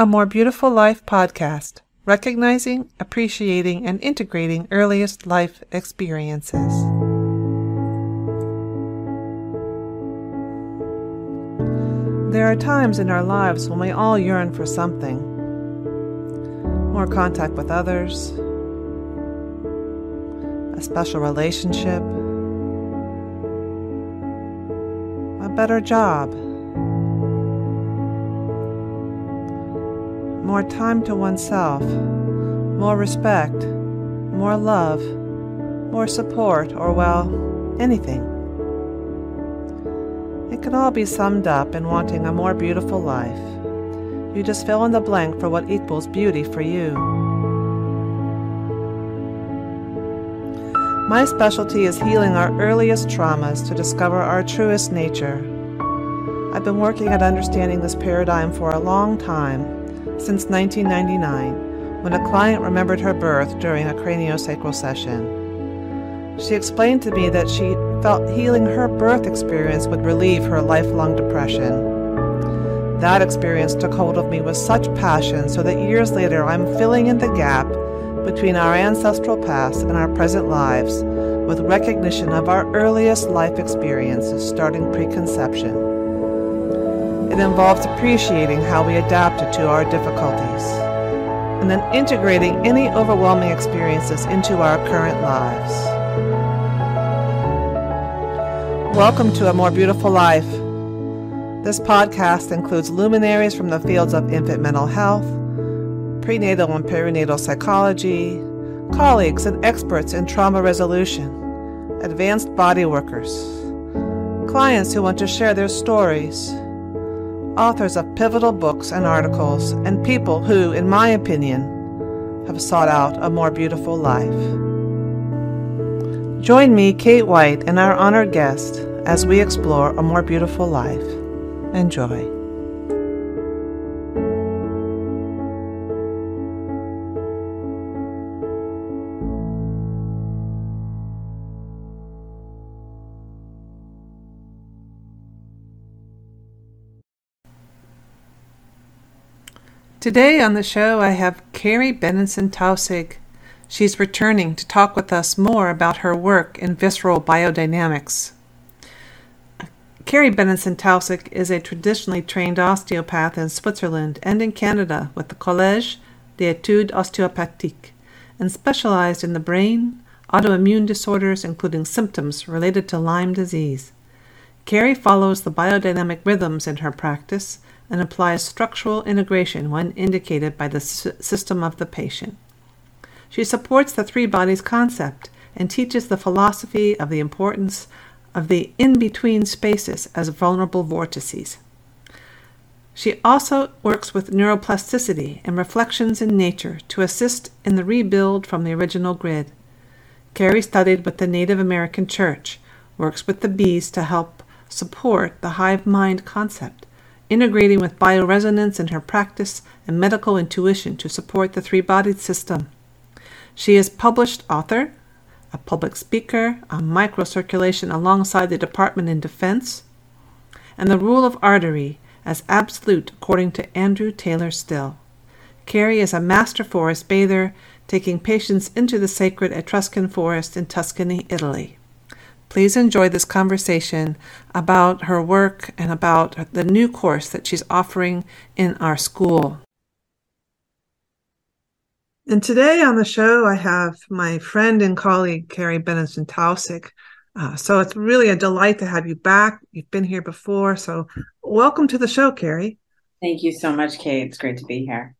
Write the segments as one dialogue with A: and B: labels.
A: A More Beautiful Life podcast, recognizing, appreciating, and integrating earliest life experiences. There are times in our lives when we all yearn for something more contact with others, a special relationship, a better job. More time to oneself, more respect, more love, more support, or, well, anything. It can all be summed up in wanting a more beautiful life. You just fill in the blank for what equals beauty for you. My specialty is healing our earliest traumas to discover our truest nature. I've been working at understanding this paradigm for a long time, since 1999, when a client remembered her birth during a craniosacral session. She explained to me that she felt healing her birth experience would relieve her lifelong depression. That experience took hold of me with such passion so that years later I'm filling in the gap between our ancestral past and our present lives with recognition of our earliest life experiences starting preconception. It involves appreciating how we adapted to our difficulties and then integrating any overwhelming experiences into our current lives. Welcome to A More Beautiful Life. This podcast includes luminaries from the fields of infant mental health, prenatal and perinatal psychology, colleagues and experts in trauma resolution, advanced body workers, clients who want to share their stories, authors of pivotal books and articles, and people who, in my opinion, have sought out a more beautiful life. Join me, Kate White, and our honored guest as we explore a more beautiful life. Enjoy. Today on the show, I have Carey Benenson Taussig. She's returning to talk with us more about her work in visceral biodynamics. Carey Benenson Taussig is a traditionally trained osteopath in Switzerland and in Canada with the Collège d'études ostéopathiques and specialized in the brain, autoimmune disorders, including symptoms related to Lyme disease. Carey follows the biodynamic rhythms in her practice and applies structural integration when indicated by the s- system of the patient. She supports the three bodies concept and teaches the philosophy of the importance of the in between spaces as vulnerable vortices. She also works with neuroplasticity and reflections in nature to assist in the rebuild from the original grid. Carey studied with the Native American Church, works with the bees to help support the hive mind concept, integrating with bioresonance in her practice and medical intuition to support the three bodied system. She is published author, a public speaker on microcirculation alongside the Department in Defense, and the rule of artery as absolute according to Andrew Taylor Still. Carey is a master forest bather, taking patients into the sacred Etruscan forest in Tuscany, Italy. Please enjoy this conversation about her work and about the new course that she's offering in our school. And today on the show, I have my friend and colleague, Carey Benenson Taussig. Uh, so it's really a delight to have you back. You've been here before. So welcome to the show, Carey.
B: Thank you so much, Kate. It's great to be here.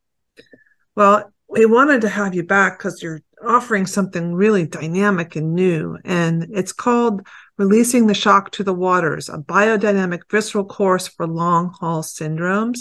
A: Well, we wanted to have you back because you're offering something really dynamic and new. And it's called Releasing the Shock to the Waters, a biodynamic visceral course for long haul syndromes.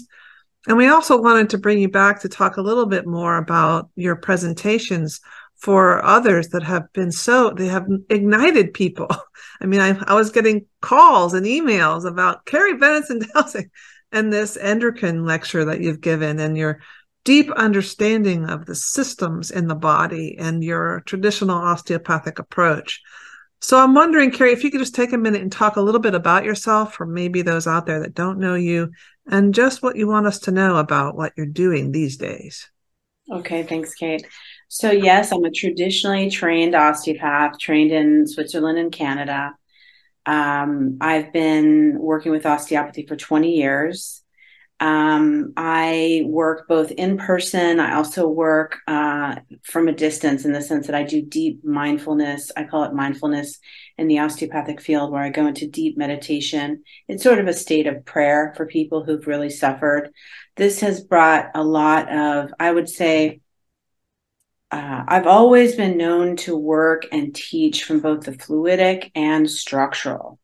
A: And we also wanted to bring you back to talk a little bit more about your presentations for others that have been so, they have ignited people. I mean, I, I was getting calls and emails about Carey Benenson Taussig and this endocrine lecture that you've given and your deep understanding of the systems in the body and your traditional osteopathic approach. So I'm wondering, Carey, if you could just take a minute and talk a little bit about yourself, or maybe those out there that don't know you, and just what you want us to know about what you're doing these days.
B: Okay, thanks, Kate. So, yes, I'm a traditionally trained osteopath, trained in Switzerland and Canada. Um, I've been working with osteopathy for 20 years. Um, I work both in person. I also work uh, from a distance in the sense that I do deep mindfulness. I call it mindfulness in the osteopathic field, where I go into deep meditation. It's sort of a state of prayer for people who've really suffered. This has brought a lot of, I would say, uh, I've always been known to work and teach from both the fluidic and structural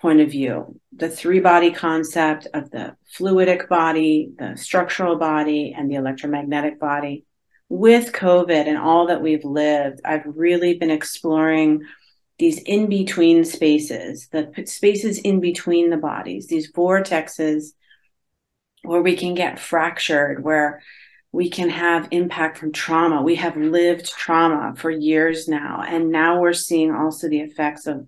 B: point of view. The three body concept of the fluidic body, the structural body, and the electromagnetic body. With COVID and all that we've lived, I've really been exploring these in between spaces, the spaces in between the bodies, these vortexes where we can get fractured, where we can have impact from trauma. We have lived trauma for years now. And now we're seeing also the effects of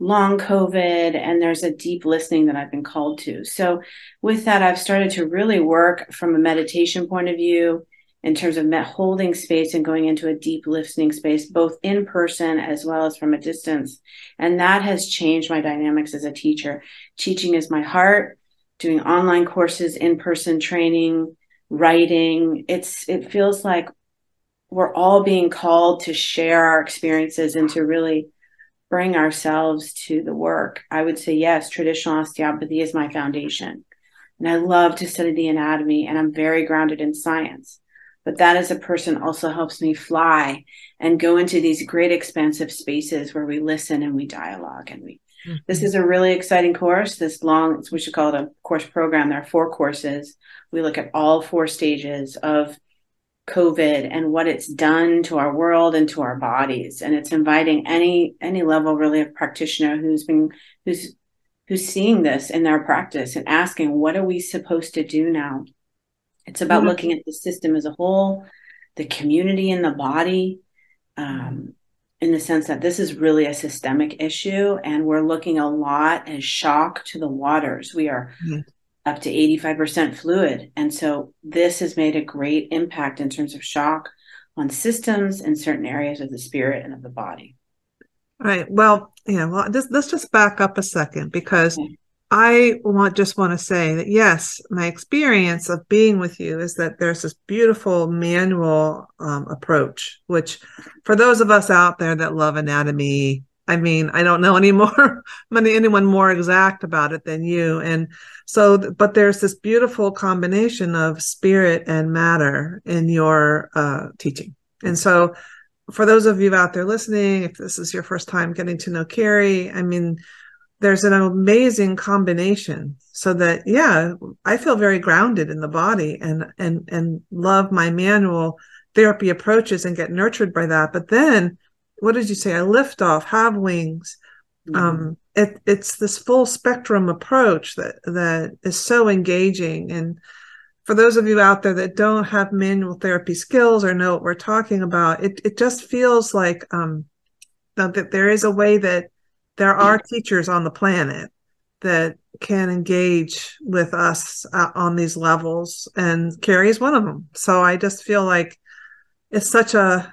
B: long COVID, and there's a deep listening that I've been called to. So, with that, I've started to really work from a meditation point of view in terms of holding space and going into a deep listening space, both in person as well as from a distance. And that has changed my dynamics as a teacher. Teaching is my heart, doing online courses, in person training, writing. It's, it feels like we're all being called to share our experiences and to really bring ourselves to the work. I would say, yes, traditional osteopathy is my foundation. And I love to study the anatomy and I'm very grounded in science. But that as a person also helps me fly and go into these great expansive spaces where we listen and we dialogue and we mm-hmm. this is a really exciting course this long we should call it a course program there are four courses we look at all four stages of COVID and what it's done to our world and to our bodies. And it's inviting any any level really of practitioner who's been who's who's seeing this in their practice and asking, what are we supposed to do now? It's about mm-hmm. looking at the system as a whole, the community and the body, um, in the sense that this is really a systemic issue, and we're looking a lot as shock to the waters. We are mm-hmm up to 85% fluid. And so this has made a great impact in terms of shock on systems in certain areas of the spirit and of the body.
A: All right. Well, yeah, well, this, let's just back up a second because okay. I want just want to say that yes, my experience of being with you is that there's this beautiful manual um, approach, which for those of us out there that love anatomy, I mean, I don't know any more, anyone more exact about it than you. And so, but there's this beautiful combination of spirit and matter in your uh, teaching. And so, for those of you out there listening, if this is your first time getting to know Carey, I mean, there's an amazing combination so that yeah i feel very grounded in the body and and and love my manual therapy approaches and get nurtured by that but then what did you say? I lift off, have wings. Mm-hmm. Um, it, it's this full spectrum approach that that is so engaging. And for those of you out there that don't have manual therapy skills or know what we're talking about, it it just feels like um, that there is a way that there are teachers on the planet that can engage with us uh, on these levels, and Carey is one of them. So I just feel like it's such a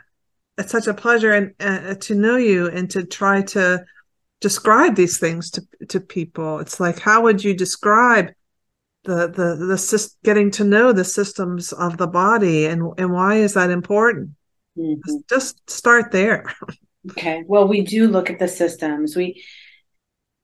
A: it's such a pleasure and uh, to know you and to try to describe these things to to people. It's like how would you describe the the the getting to know the systems of the body and and why is that important? Mm-hmm. Just start there.
B: okay. Well, we do look at the systems. We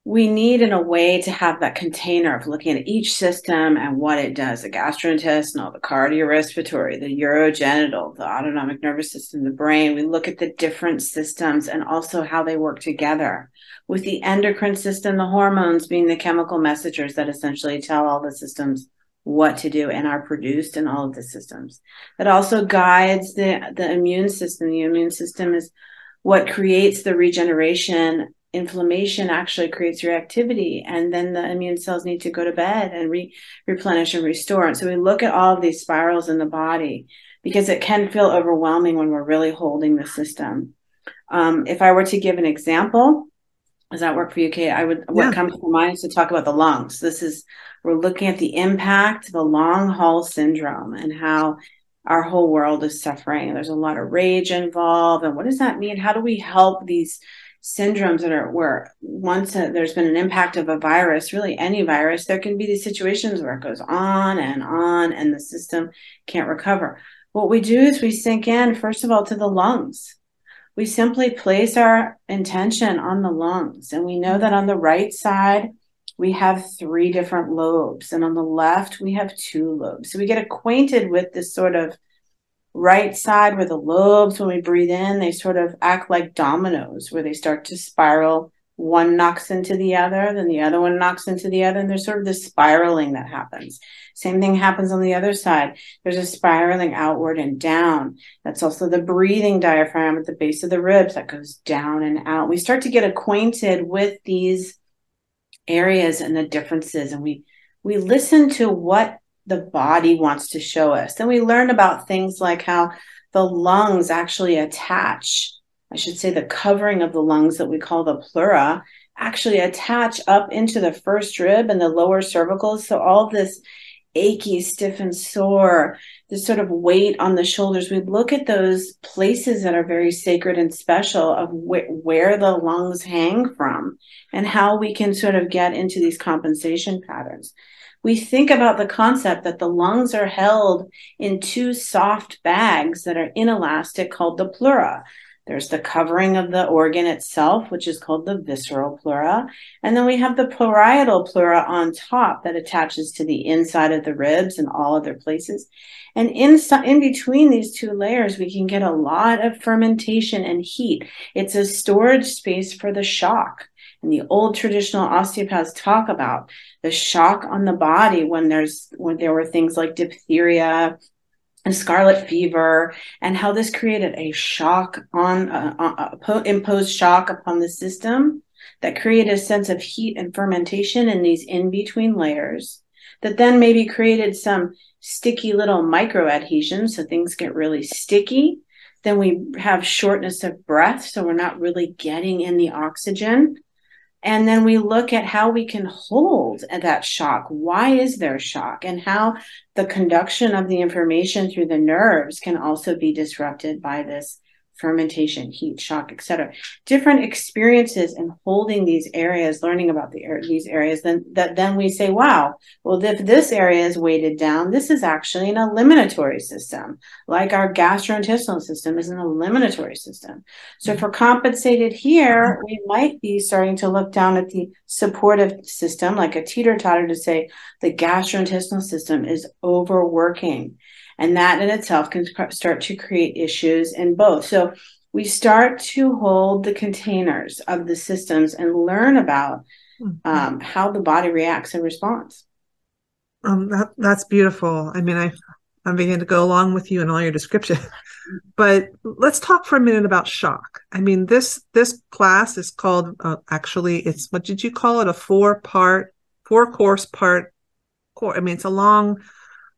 B: we need in a way to have that container of looking at each system and what it does the gastrointestinal the cardiorespiratory the urogenital the autonomic nervous system the brain. We look at the different systems and also how they work together. With the endocrine system the hormones being the chemical messengers that essentially tell all the systems what to do and are produced in all of the systems. That also guides the the immune system. The immune system is what creates the regeneration inflammation actually creates reactivity and then the immune cells need to go to bed and re- replenish and restore and so we look at all of these spirals in the body because it can feel overwhelming when we're really holding the system um, if i were to give an example Does that work for you, Kate? I would. What
A: Yeah.
B: comes to mind is to talk about the lungs. This is we're looking at the impact of the long haul syndrome and how our whole world is suffering. There's a lot of rage involved, and what does that mean? How do we help these syndromes that are where once a, there's been an impact of a virus, really any virus, there can be these situations where it goes on and on, and the system can't recover. What we do is we sink in first of all to the lungs we simply place our intention on the lungs. And we know that on the right side, we have three different lobes, and on the left, we have two lobes. So we get acquainted with this sort of right side where the lobes, when we breathe in, they sort of act like dominoes where they start to spiral. One knocks into the other, then the other one knocks into the other, and there's sort of this spiraling that happens. Same thing happens on the other side. There's a spiraling outward and down. That's also the breathing diaphragm at the base of the ribs that goes down and out. We start to get acquainted with these areas and the differences, and we we listen to what the body wants to show us. Then we learn about things like how the lungs actually attach. I should say the covering of the lungs that we call the pleura actually attach up into the first rib and the lower cervical. So all this achy, stiff, and sore, this sort of weight on the shoulders. We look at those places that are very sacred and special of wh- where the lungs hang from and how we can sort of get into these compensation patterns. We think about the concept that the lungs are held in two soft bags that are inelastic called the pleura. There's the covering of the organ itself, which is called the visceral pleura. And then we have the parietal pleura on top that attaches to the inside of the ribs and all other places. And inside, in between these two layers, we can get a lot of fermentation and heat. It's a storage space for the shock. And the old traditional osteopaths talk about the shock on the body when there's when there were things like diphtheria and scarlet fever and how this created a shock on uh, uh, imposed shock upon the system that created a sense of heat and fermentation in these in between layers that then maybe created some sticky little micro adhesions so things get really sticky. Then we have shortness of breath so we're not really getting in the oxygen and then we look at how we can hold that shock. Why is there shock? And how the conduction of the information through the nerves can also be disrupted by this fermentation, heat, shock, etc. Different experiences in holding these areas, learning about the these areas, then that then we say, wow, well, if this area is weighted down, this is actually an eliminatory system, like our gastrointestinal system is an eliminatory system. So if we're compensated here, we might be starting to look down at the supportive system, like a teeter totter, to say the gastrointestinal system is overworking and that in itself can start to create issues in both. So we start to hold the containers of the systems and learn about mm-hmm. um, how the body reacts and responds.
A: Um, that, that's beautiful. I mean, I I'm beginning to go along with you in all your description. but let's talk for a minute about shock. I mean, this this class is called uh, actually it's what did you call it? A four part, four course part. Core. I mean, it's a long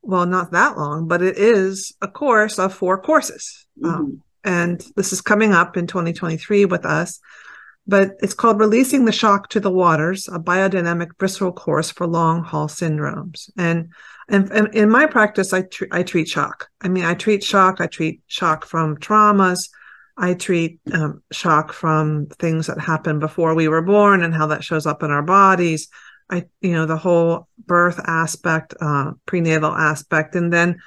A: well, not that long, but it is a course of four courses. Um, mm-hmm. Um, and this is coming up in 2023 with us. But it's called Releasing the Shock to the Waters, a biodynamic visceral course for long haul syndromes. And, and, and in my practice, I, tr- I treat shock. I mean, I treat shock. I treat shock from traumas. I treat um, shock from things that happened before we were born and how that shows up in our bodies. I, you know, the whole birth aspect, uh, prenatal aspect, and then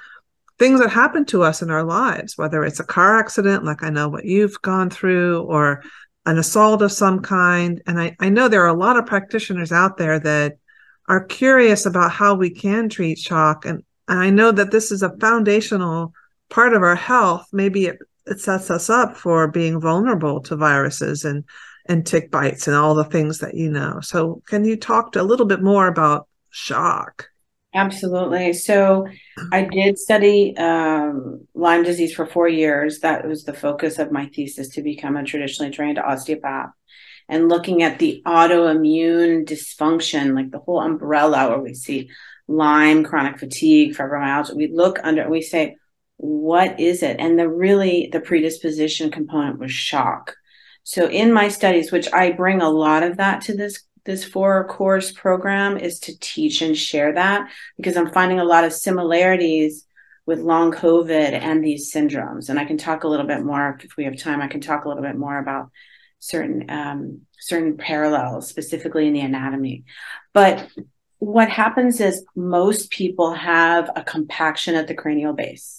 A: things that happen to us in our lives, whether it's a car accident, like I know what you've gone through, or an assault of some kind. And I, I know there are a lot of practitioners out there that are curious about how we can treat shock. And, and I know that this is a foundational part of our health. Maybe it, it sets us up for being vulnerable to viruses and and tick bites and all the things that you know. So, can you talk a little bit more about shock?
B: Absolutely. So, I did study um, Lyme disease for four years. That was the focus of my thesis to become a traditionally trained osteopath. And looking at the autoimmune dysfunction, like the whole umbrella where we see Lyme, chronic fatigue, fibromyalgia, we look under, we say, what is it? And the really, the predisposition component was shock. So in my studies, which I bring a lot of that to this this four course program is to teach and share that because I'm finding a lot of similarities with long COVID and these syndromes. And I can talk a little bit more if we have time. I can talk a little bit more about certain um, certain parallels, specifically in the anatomy. But what happens is most people have a compaction at the cranial base.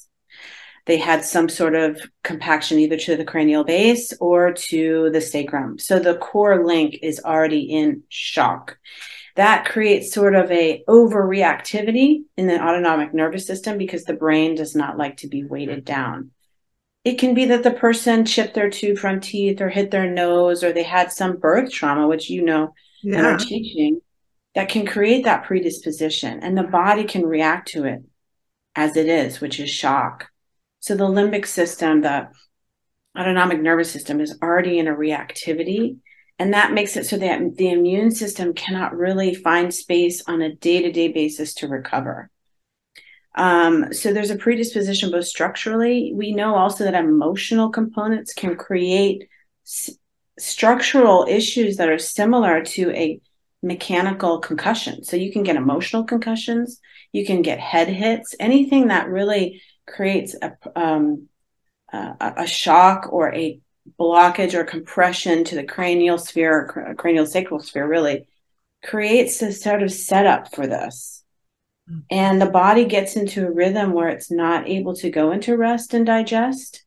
B: They had some sort of compaction either to the cranial base or to the sacrum. So the core link is already in shock. That creates sort of a overreactivity in the autonomic nervous system because the brain does not like to be weighted down. It can be that the person chipped their two front teeth or hit their nose or they had some birth trauma, which you know yeah. and are teaching that can create that predisposition and the body can react to it as it is, which is shock. So the limbic system, the autonomic nervous system is already in a reactivity. And that makes it so that the immune system cannot really find space on a day to day basis to recover. Um, so there's a predisposition both structurally. We know also that emotional components can create s- structural issues that are similar to a mechanical concussion. So you can get emotional concussions, you can get head hits, anything that really creates a, um, a, a shock or a blockage or compression to the cranial sphere or cranial sacral sphere really creates a sort of setup for this. Mm. And the body gets into a rhythm where it's not able to go into rest and digest.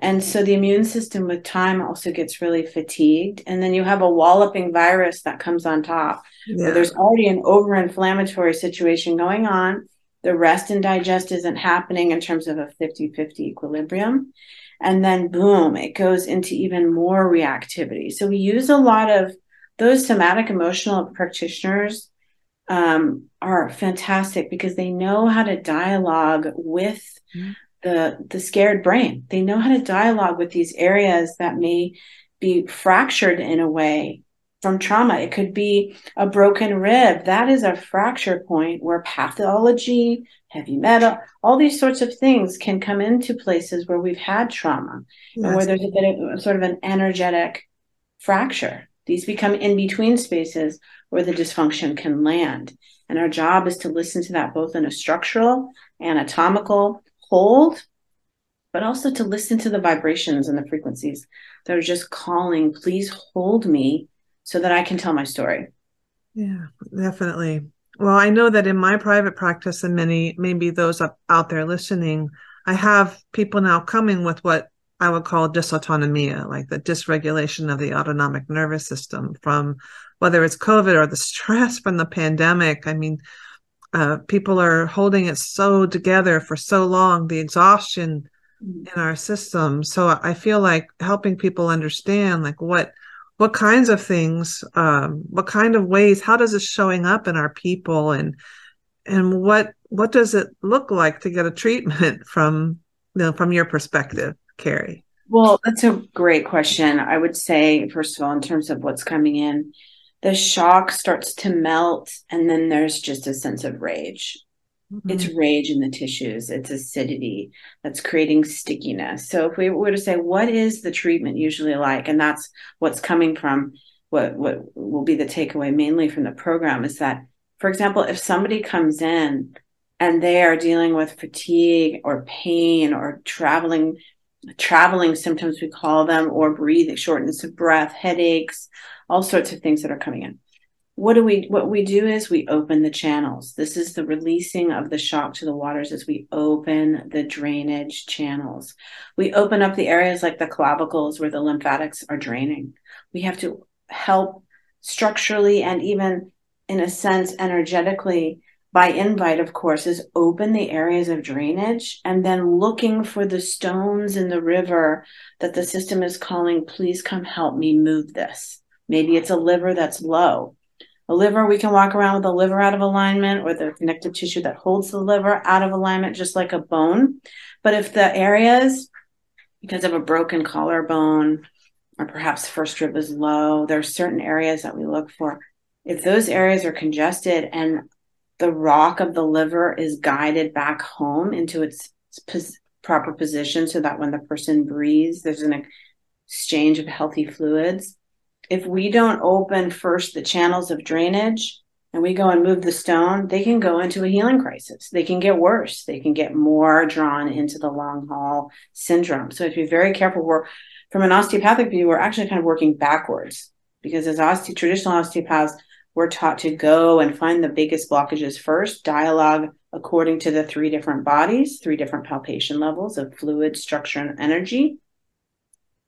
B: And so the immune system with time also gets really fatigued. And then you have a walloping virus that comes on top. Yeah. there's already an over inflammatory situation going on. The rest and digest isn't happening in terms of a 50 50 equilibrium. And then boom, it goes into even more reactivity. So we use a lot of those somatic emotional practitioners um, are fantastic because they know how to dialogue with mm-hmm the the scared brain. They know how to dialogue with these areas that may be fractured in a way from trauma. It could be a broken rib. That is a fracture point where pathology, heavy metal, all these sorts of things can come into places where we've had trauma yes. and where there's a bit of sort of an energetic fracture. These become in between spaces where the dysfunction can land. And our job is to listen to that both in a structural, anatomical, hold, but also to listen to the vibrations and the frequencies that are just calling, please hold me so that I can tell my story.
A: Yeah, definitely. Well, I know that in my private practice, and many, maybe those up, out there listening, I have people now coming with what I would call dysautonomia, like the dysregulation of the autonomic nervous system from whether it's COVID or the stress from the pandemic. I mean, uh, people are holding it so together for so long, the exhaustion mm-hmm. in our system. So I feel like helping people understand like what what kinds of things, um, what kind of ways, how does it showing up in our people and and what what does it look like to get a treatment from you know from your perspective, Carey?
B: Well, that's a great question. I would say, first of all, in terms of what's coming in, the shock starts to melt and then there's just a sense of rage mm-hmm. it's rage in the tissues. It's acidity that's creating stickiness. So if we were to say what is the treatment usually like? And that's what's coming from what what will be the takeaway mainly from the program is that for example if somebody comes in and they are dealing with fatigue or pain or traveling traveling symptoms we call them or breathing shortness of breath headaches all sorts of things that are coming in what do we what we do is we open the channels this is the releasing of the shock to the waters as we open the drainage channels we open up the areas like the clavicles where the lymphatics are draining we have to help structurally and even in a sense energetically by invite, of course, is open the areas of drainage and then looking for the stones in the river that the system is calling, please come help me move this. Maybe it's a liver that's low. A liver, we can walk around with the liver out of alignment or the connective tissue that holds the liver out of alignment, just like a bone. But if the areas, because of a broken collarbone, or perhaps first rib is low, there are certain areas that we look for. If those areas are congested and the rock of the liver is guided back home into its pos- proper position so that when the person breathes, there's an exchange of healthy fluids. If we don't open first the channels of drainage and we go and move the stone, they can go into a healing crisis. They can get worse. They can get more drawn into the long haul syndrome. So, to be very careful. We're from an osteopathic view, we're actually kind of working backwards because as oste- traditional osteopaths, we're taught to go and find the biggest blockages first, dialogue according to the three different bodies, three different palpation levels of fluid, structure, and energy.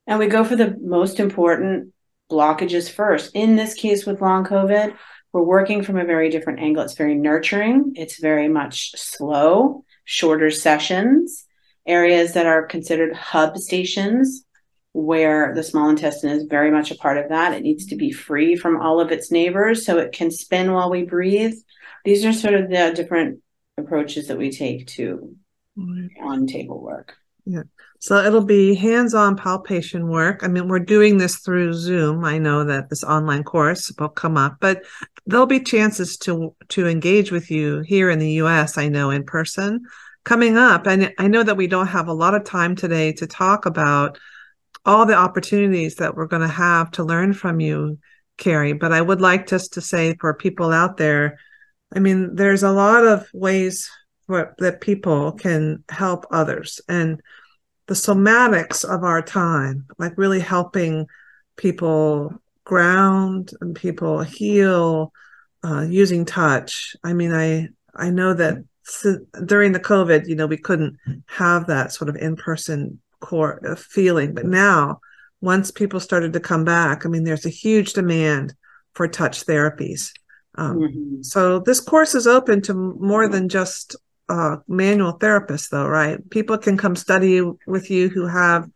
B: And we go for the most important blockages first. In this case with long COVID, we're working from a very different angle. It's very nurturing, it's very much slow, shorter sessions, areas that are considered hub stations where the small intestine is very much a part of that. It needs to be free from all of its neighbors so it can spin while we breathe. These are sort of the different approaches that we take to on table work.
A: Yeah. So it'll be hands on palpation work. I mean, we're doing this through Zoom. I know that this online course will come up, but there'll be chances to to engage with you here in the US, I know in person coming up. And I know that we don't have a lot of time today to talk about all the opportunities that we're going to have to learn from you, Carey. But I would like just to say for people out there, I mean, there's a lot of ways for, that people can help others. And the somatics of our time, like really helping people ground and people heal uh, using touch. I mean, I I know that during the COVID, you know, we couldn't have that sort of in person core uh, feeling. But now, once people started to come back, I mean, there's a huge demand for touch therapies. Um, mm-hmm. So this course is open to more than just uh, manual therapists, though, right? People can come study with you who have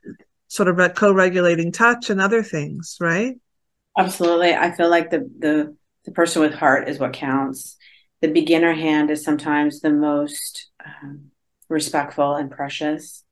A: sort of a co-regulating touch and other things, right?
B: Absolutely. I feel like the the the person with heart is what counts. The beginner hand is sometimes the most um, respectful and precious.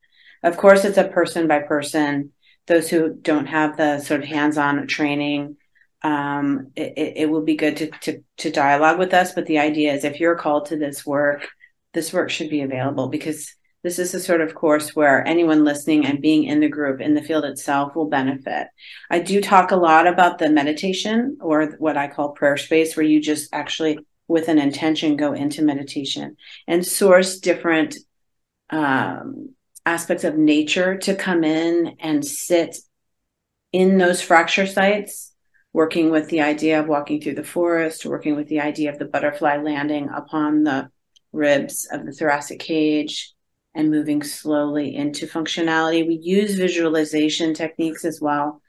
B: Of course, it's a person by person. Those who don't have the sort of hands-on training, um, it, it, will be good to, to to dialogue with us. But the idea is, if you're called to this work, this work should be available because this is the sort of course where anyone listening and being in the group in the field itself will benefit. I do talk a lot about the meditation or what I call prayer space, where you just actually, with an intention, go into meditation and source different um, aspects of nature to come in and sit in those fracture sites, working with the idea of walking through the forest, working with the idea of the butterfly landing upon the ribs of the thoracic cage and moving slowly into functionality. We use visualization techniques as well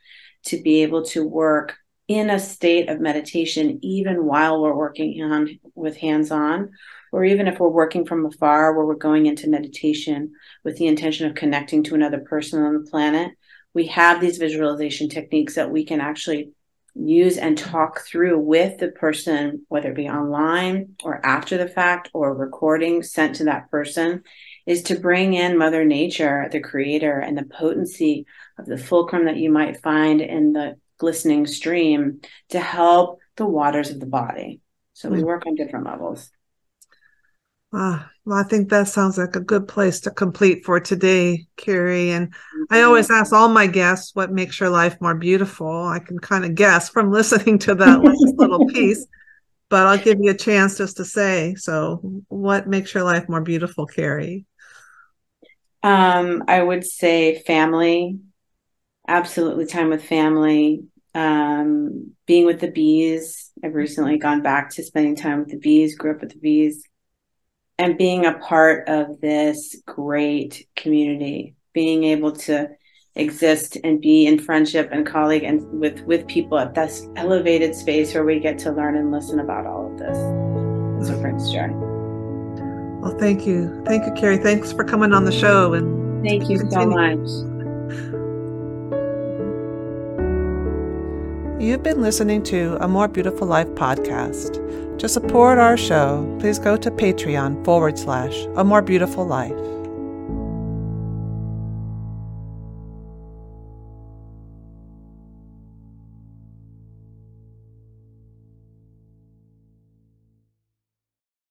B: to be able to work in a state of meditation, even while we're working on with hands on, or even if we're working from afar, where we're going into meditation with the intention of connecting to another person on the planet. We have these visualization techniques that we can actually use and talk through with the person, whether it be online or after the fact or recording sent to that person, is to bring in Mother Nature, the creator, and the potency of the fulcrum that you might find in the glistening stream to help the waters of the body. So we hmm. work on different levels.
A: Ah, well, I think that sounds like a good place to complete for today, Carey. And I always ask all my guests what makes your life more beautiful. I can kind of guess from listening to that little piece, but I'll give you a chance just to say. So, what makes your life more beautiful, Carey?
B: Um, I would say family, absolutely time with family, um, being with the bees. I've recently gone back to spending time with the bees, grew up with the bees and being a part of this great community, being able to exist and be in friendship and colleague and with with people at this elevated space where we get to learn and listen about all of this. That's what brings joy.
A: Well, thank you, thank you, Carey. Thanks for coming on the show and
B: thank you continue. so much.
A: You've been listening to a More Beautiful Life podcast. To support our show, please go to Patreon forward slash A More Beautiful Life.